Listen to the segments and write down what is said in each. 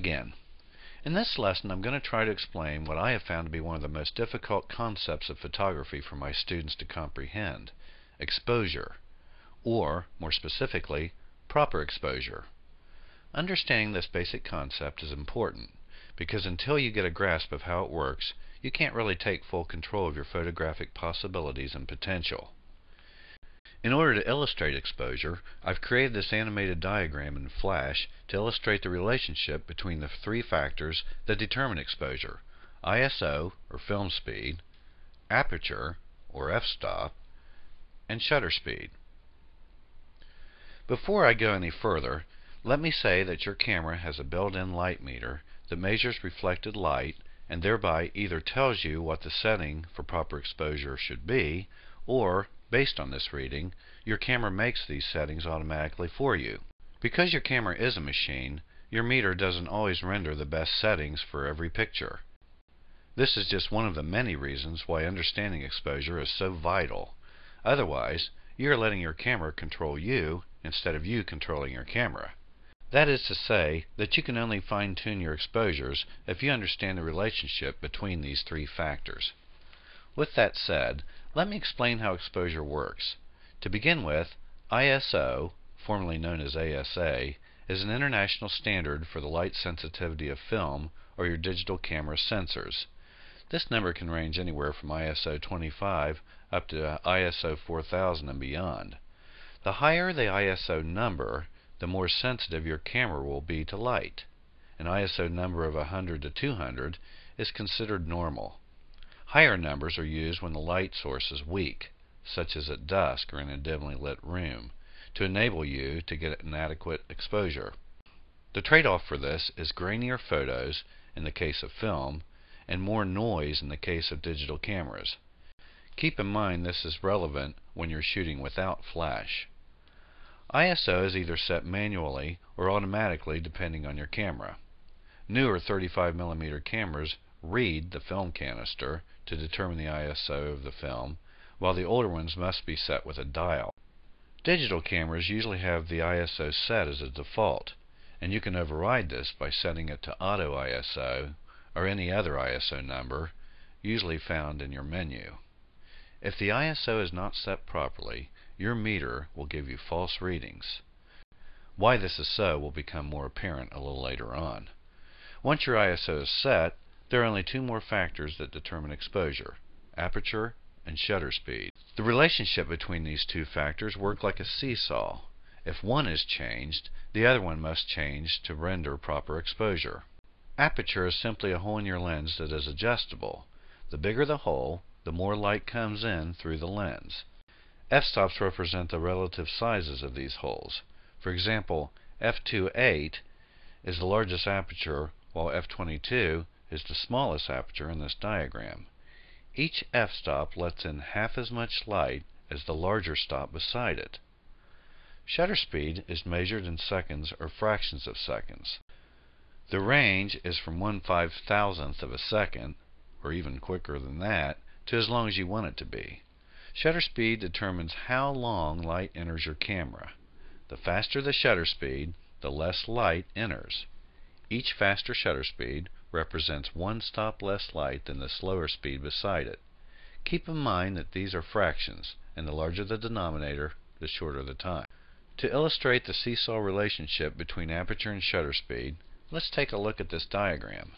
again. In this lesson I'm going to try to explain what I have found to be one of the most difficult concepts of photography for my students to comprehend, exposure, or, more specifically, proper exposure. Understanding this basic concept is important because until you get a grasp of how it works, you can't really take full control of your photographic possibilities and potential. In order to illustrate exposure, I've created this animated diagram in Flash to illustrate the relationship between the three factors that determine exposure ISO, or film speed, aperture, or f-stop, and shutter speed. Before I go any further, let me say that your camera has a built-in light meter that measures reflected light and thereby either tells you what the setting for proper exposure should be or Based on this reading, your camera makes these settings automatically for you. Because your camera is a machine, your meter doesn't always render the best settings for every picture. This is just one of the many reasons why understanding exposure is so vital. Otherwise, you are letting your camera control you instead of you controlling your camera. That is to say that you can only fine tune your exposures if you understand the relationship between these three factors. With that said, let me explain how exposure works. To begin with, ISO, formerly known as ASA, is an international standard for the light sensitivity of film or your digital camera sensors. This number can range anywhere from ISO 25 up to ISO 4000 and beyond. The higher the ISO number, the more sensitive your camera will be to light. An ISO number of 100 to 200 is considered normal. Higher numbers are used when the light source is weak, such as at dusk or in a dimly lit room, to enable you to get an adequate exposure. The trade-off for this is grainier photos in the case of film and more noise in the case of digital cameras. Keep in mind this is relevant when you're shooting without flash. ISO is either set manually or automatically depending on your camera. Newer 35mm cameras read the film canister to determine the ISO of the film, while the older ones must be set with a dial. Digital cameras usually have the ISO set as a default, and you can override this by setting it to Auto ISO or any other ISO number, usually found in your menu. If the ISO is not set properly, your meter will give you false readings. Why this is so will become more apparent a little later on. Once your ISO is set, there are only two more factors that determine exposure, aperture and shutter speed. The relationship between these two factors work like a seesaw. If one is changed, the other one must change to render proper exposure. Aperture is simply a hole in your lens that is adjustable. The bigger the hole, the more light comes in through the lens. f-stops represent the relative sizes of these holes. For example, f2.8 is the largest aperture while f22 is the smallest aperture in this diagram. Each f-stop lets in half as much light as the larger stop beside it. Shutter speed is measured in seconds or fractions of seconds. The range is from 1 5 thousandth of a second, or even quicker than that, to as long as you want it to be. Shutter speed determines how long light enters your camera. The faster the shutter speed, the less light enters. Each faster shutter speed represents one stop less light than the slower speed beside it. Keep in mind that these are fractions, and the larger the denominator, the shorter the time. To illustrate the seesaw relationship between aperture and shutter speed, let's take a look at this diagram.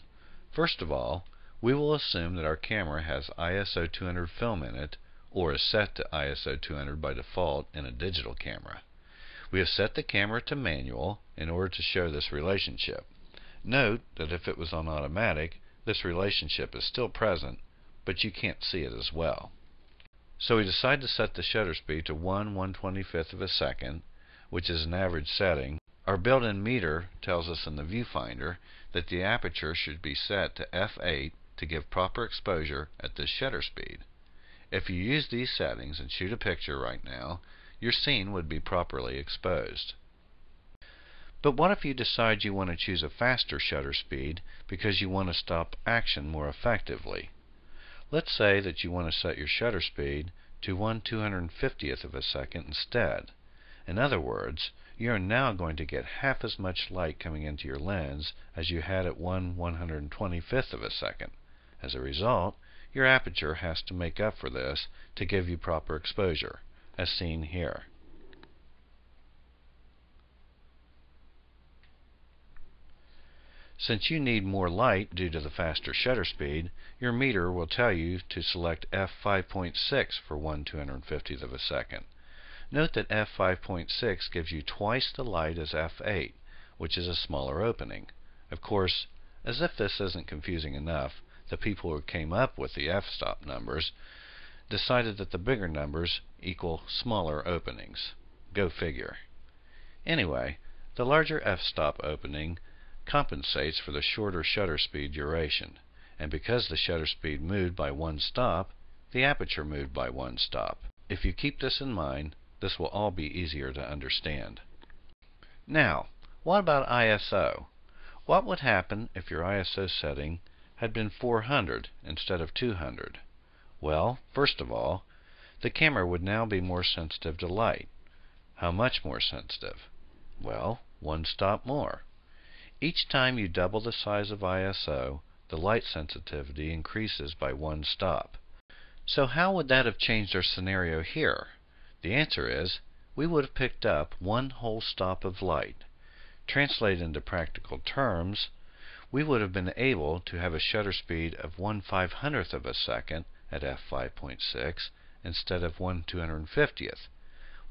First of all, we will assume that our camera has ISO 200 film in it, or is set to ISO 200 by default in a digital camera. We have set the camera to manual in order to show this relationship. Note that if it was on automatic, this relationship is still present, but you can't see it as well. So we decide to set the shutter speed to 1 125th of a second, which is an average setting. Our built-in meter tells us in the viewfinder that the aperture should be set to f8 to give proper exposure at this shutter speed. If you use these settings and shoot a picture right now, your scene would be properly exposed. But what if you decide you want to choose a faster shutter speed because you want to stop action more effectively? Let's say that you want to set your shutter speed to 1 250th of a second instead. In other words, you are now going to get half as much light coming into your lens as you had at 1 125th of a second. As a result, your aperture has to make up for this to give you proper exposure, as seen here. Since you need more light due to the faster shutter speed, your meter will tell you to select f5.6 for 1 250th of a second. Note that f5.6 gives you twice the light as f8, which is a smaller opening. Of course, as if this isn't confusing enough, the people who came up with the f-stop numbers decided that the bigger numbers equal smaller openings. Go figure. Anyway, the larger f-stop opening compensates for the shorter shutter speed duration, and because the shutter speed moved by one stop, the aperture moved by one stop. If you keep this in mind, this will all be easier to understand. Now, what about ISO? What would happen if your ISO setting had been 400 instead of 200? Well, first of all, the camera would now be more sensitive to light. How much more sensitive? Well, one stop more. Each time you double the size of ISO, the light sensitivity increases by one stop. So how would that have changed our scenario here? The answer is, we would have picked up one whole stop of light. Translated into practical terms, we would have been able to have a shutter speed of 1 500th of a second at f5.6 instead of 1 250th.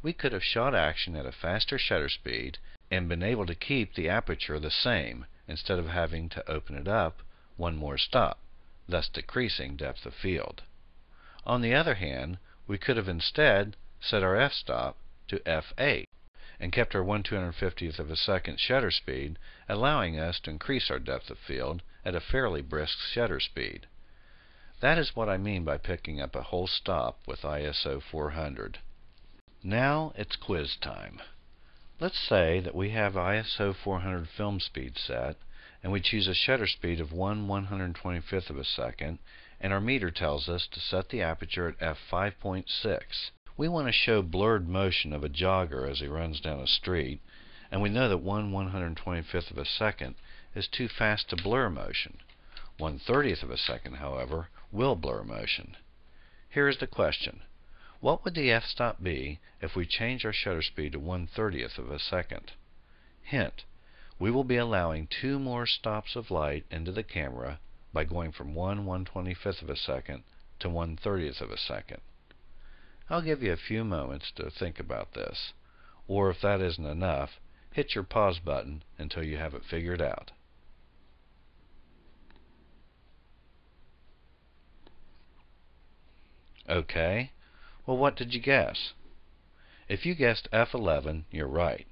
We could have shot action at a faster shutter speed and been able to keep the aperture the same instead of having to open it up one more stop, thus decreasing depth of field. On the other hand, we could have instead set our f-stop to f8 and kept our 1 250th of a second shutter speed, allowing us to increase our depth of field at a fairly brisk shutter speed. That is what I mean by picking up a whole stop with ISO 400. Now it's quiz time. Let's say that we have ISO 400 film speed set and we choose a shutter speed of 1 125th of a second and our meter tells us to set the aperture at f5.6. We want to show blurred motion of a jogger as he runs down a street and we know that 1 125th of a second is too fast to blur motion. 1 30th of a second, however, will blur motion. Here is the question. What would the f-stop be if we change our shutter speed to 1 30th of a second? Hint, we will be allowing two more stops of light into the camera by going from 1 125th of a second to 1 30th of a second. I'll give you a few moments to think about this, or if that isn't enough, hit your pause button until you have it figured out. Okay, well, what did you guess? If you guessed F11, you're right.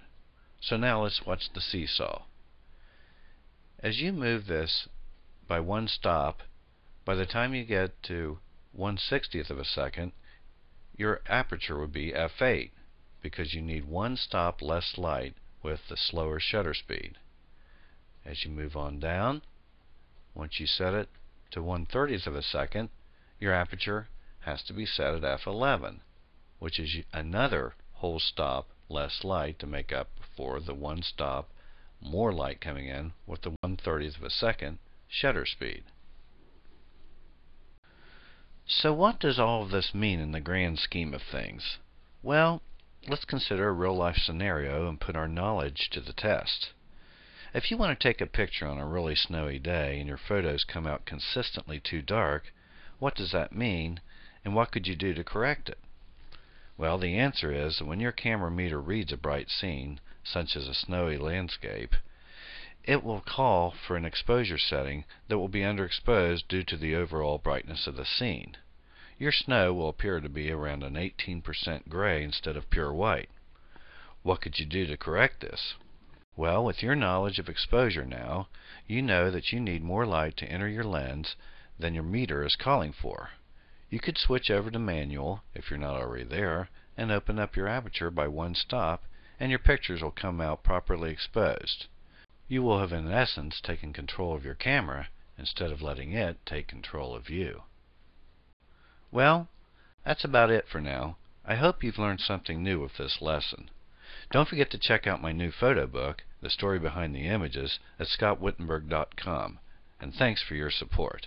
So now let's watch the seesaw. As you move this by one stop, by the time you get to 1 60th of a second, your aperture would be f8 because you need one stop less light with the slower shutter speed. As you move on down, once you set it to 1 30th of a second, your aperture has to be set at f11, which is another whole stop less light to make up for the one stop more light coming in with the 1 30th of a second shutter speed. So what does all of this mean in the grand scheme of things? Well, let's consider a real life scenario and put our knowledge to the test. If you want to take a picture on a really snowy day and your photos come out consistently too dark, what does that mean and what could you do to correct it? Well, the answer is that when your camera meter reads a bright scene, such as a snowy landscape, it will call for an exposure setting that will be underexposed due to the overall brightness of the scene. Your snow will appear to be around an 18% gray instead of pure white. What could you do to correct this? Well, with your knowledge of exposure now, you know that you need more light to enter your lens than your meter is calling for. You could switch over to manual, if you're not already there, and open up your aperture by one stop, and your pictures will come out properly exposed. You will have in essence taken control of your camera instead of letting it take control of you. Well, that's about it for now. I hope you've learned something new with this lesson. Don't forget to check out my new photo book, The Story Behind the Images, at scottwittenberg.com. And thanks for your support.